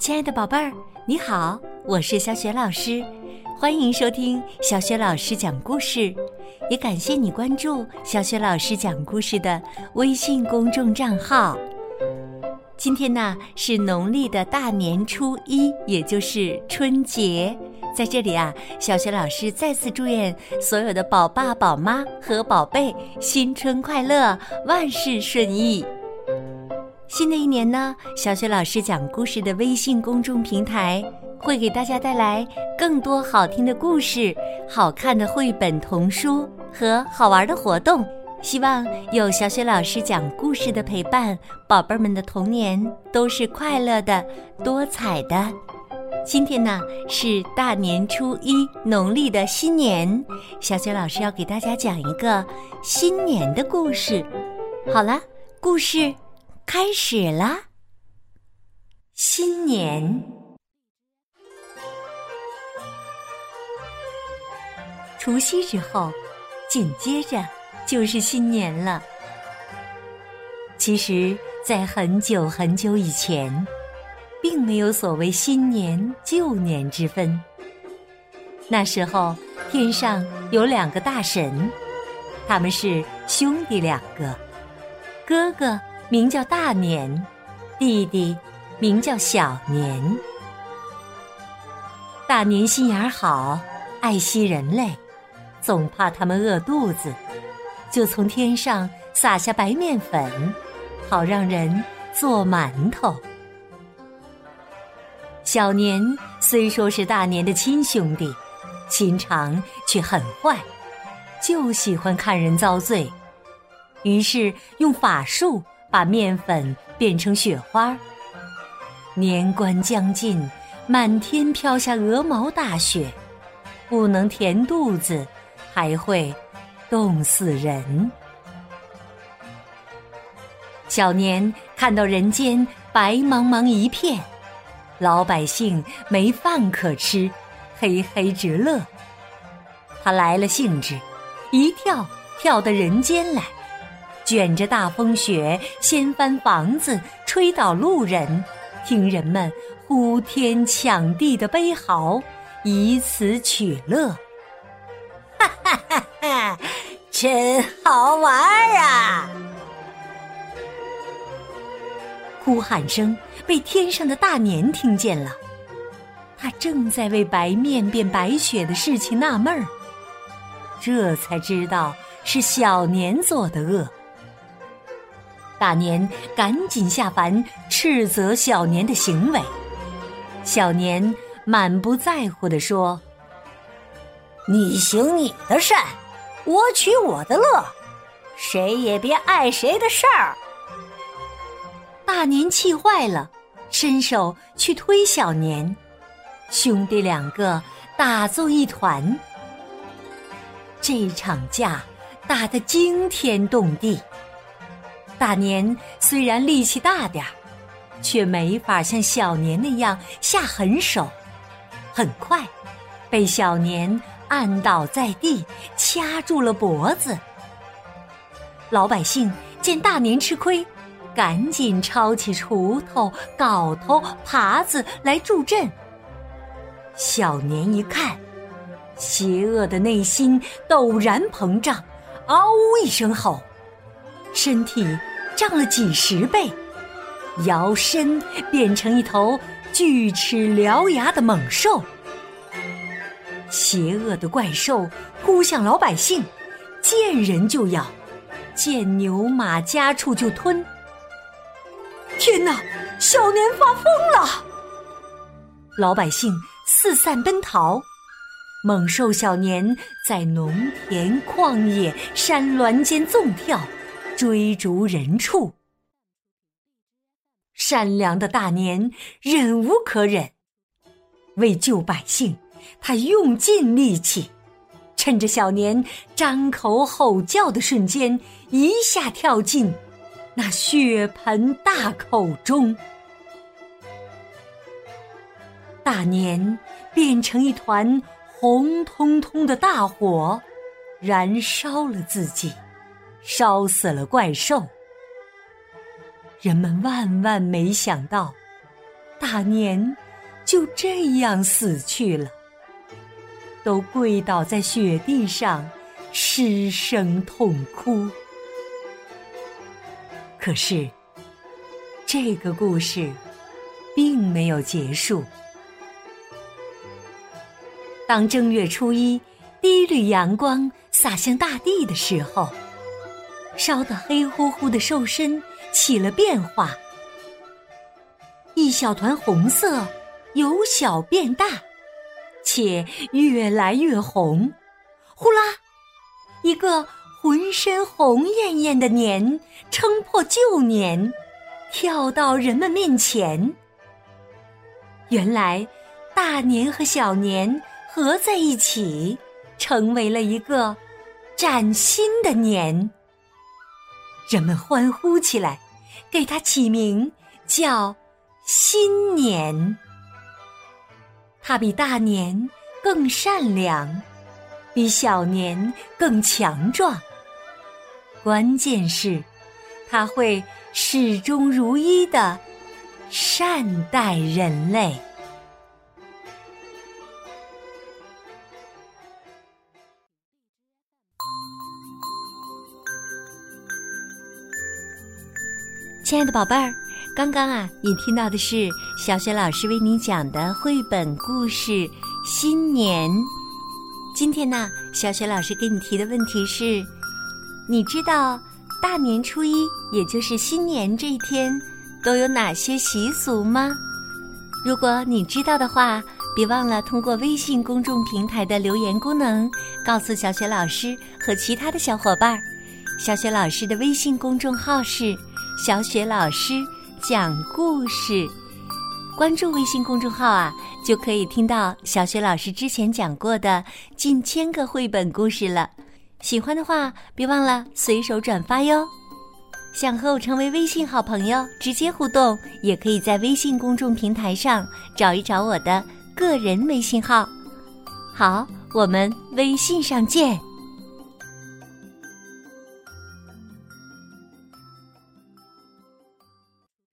亲爱的宝贝儿，你好，我是小雪老师，欢迎收听小雪老师讲故事，也感谢你关注小雪老师讲故事的微信公众账号。今天呢是农历的大年初一，也就是春节，在这里啊，小雪老师再次祝愿所有的宝爸宝妈和宝贝新春快乐，万事顺意。新的一年呢，小雪老师讲故事的微信公众平台会给大家带来更多好听的故事、好看的绘本童书和好玩的活动。希望有小雪老师讲故事的陪伴，宝贝们的童年都是快乐的、多彩的。今天呢是大年初一，农历的新年，小雪老师要给大家讲一个新年的故事。好了，故事。开始啦！新年，除夕之后，紧接着就是新年了。其实，在很久很久以前，并没有所谓新年旧年之分。那时候，天上有两个大神，他们是兄弟两个，哥哥。名叫大年，弟弟名叫小年。大年心眼好，爱惜人类，总怕他们饿肚子，就从天上撒下白面粉，好让人做馒头。小年虽说是大年的亲兄弟，心肠却很坏，就喜欢看人遭罪，于是用法术。把面粉变成雪花。年关将近，满天飘下鹅毛大雪，不能填肚子，还会冻死人。小年看到人间白茫茫一片，老百姓没饭可吃，嘿嘿直乐。他来了兴致，一跳跳到人间来。卷着大风雪，掀翻房子，吹倒路人，听人们呼天抢地的悲嚎，以此取乐。哈哈哈哈！真好玩啊！呼喊声被天上的大年听见了，他正在为白面变白雪的事情纳闷儿，这才知道是小年做的恶。大年赶紧下凡斥责小年的行为，小年满不在乎地说：“你行你的善，我取我的乐，谁也别碍谁的事儿。”大年气坏了，伸手去推小年，兄弟两个打作一团。这场架打得惊天动地。大年虽然力气大点儿，却没法像小年那样下狠手。很快，被小年按倒在地，掐住了脖子。老百姓见大年吃亏，赶紧抄起锄头、镐头、耙子来助阵。小年一看，邪恶的内心陡然膨胀，嗷呜一声吼，身体。涨了几十倍，摇身变成一头锯齿獠牙的猛兽。邪恶的怪兽扑向老百姓，见人就咬，见牛马家畜就吞。天哪，小年发疯了！老百姓四散奔逃，猛兽小年在农田、旷野、山峦间纵跳。追逐人畜，善良的大年忍无可忍，为救百姓，他用尽力气，趁着小年张口吼叫的瞬间，一下跳进那血盆大口中。大年变成一团红彤彤的大火，燃烧了自己。烧死了怪兽，人们万万没想到，大年就这样死去了，都跪倒在雪地上，失声痛哭。可是，这个故事并没有结束。当正月初一，第一缕阳光洒向大地的时候，烧得黑乎乎的瘦身起了变化，一小团红色由小变大，且越来越红。呼啦，一个浑身红艳艳的年撑破旧年，跳到人们面前。原来，大年和小年。合在一起，成为了一个崭新的年。人们欢呼起来，给它起名叫新年。它比大年更善良，比小年更强壮。关键是，它会始终如一的善待人类。亲爱的宝贝儿，刚刚啊，你听到的是小雪老师为你讲的绘本故事《新年》。今天呢，小雪老师给你提的问题是：你知道大年初一，也就是新年这一天，都有哪些习俗吗？如果你知道的话，别忘了通过微信公众平台的留言功能，告诉小雪老师和其他的小伙伴。小雪老师的微信公众号是。小雪老师讲故事，关注微信公众号啊，就可以听到小雪老师之前讲过的近千个绘本故事了。喜欢的话，别忘了随手转发哟。想和我成为微信好朋友，直接互动，也可以在微信公众平台上找一找我的个人微信号。好，我们微信上见。